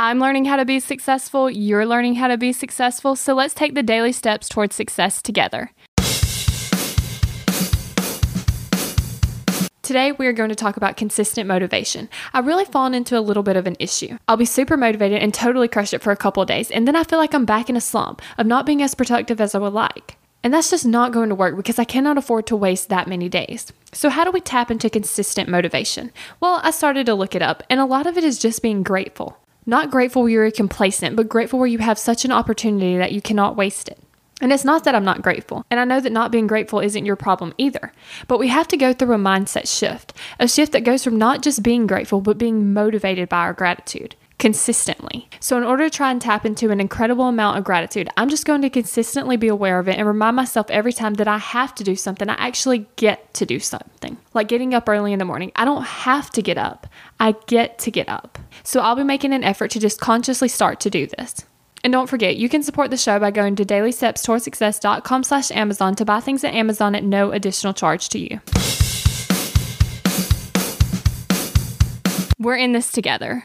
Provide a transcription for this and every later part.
I'm learning how to be successful, you're learning how to be successful, so let's take the daily steps towards success together. Today, we are going to talk about consistent motivation. I've really fallen into a little bit of an issue. I'll be super motivated and totally crush it for a couple of days, and then I feel like I'm back in a slump of not being as productive as I would like. And that's just not going to work because I cannot afford to waste that many days. So, how do we tap into consistent motivation? Well, I started to look it up, and a lot of it is just being grateful. Not grateful you're complacent, but grateful where you have such an opportunity that you cannot waste it. And it's not that I'm not grateful. And I know that not being grateful isn't your problem either. But we have to go through a mindset shift, a shift that goes from not just being grateful, but being motivated by our gratitude consistently. So, in order to try and tap into an incredible amount of gratitude, I'm just going to consistently be aware of it and remind myself every time that I have to do something, I actually get to do something. Like getting up early in the morning. I don't have to get up, I get to get up. So, I'll be making an effort to just consciously start to do this. And don't forget, you can support the show by going to dailystepstowardssuccess.com slash Amazon to buy things at Amazon at no additional charge to you. We're in this together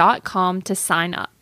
to sign up.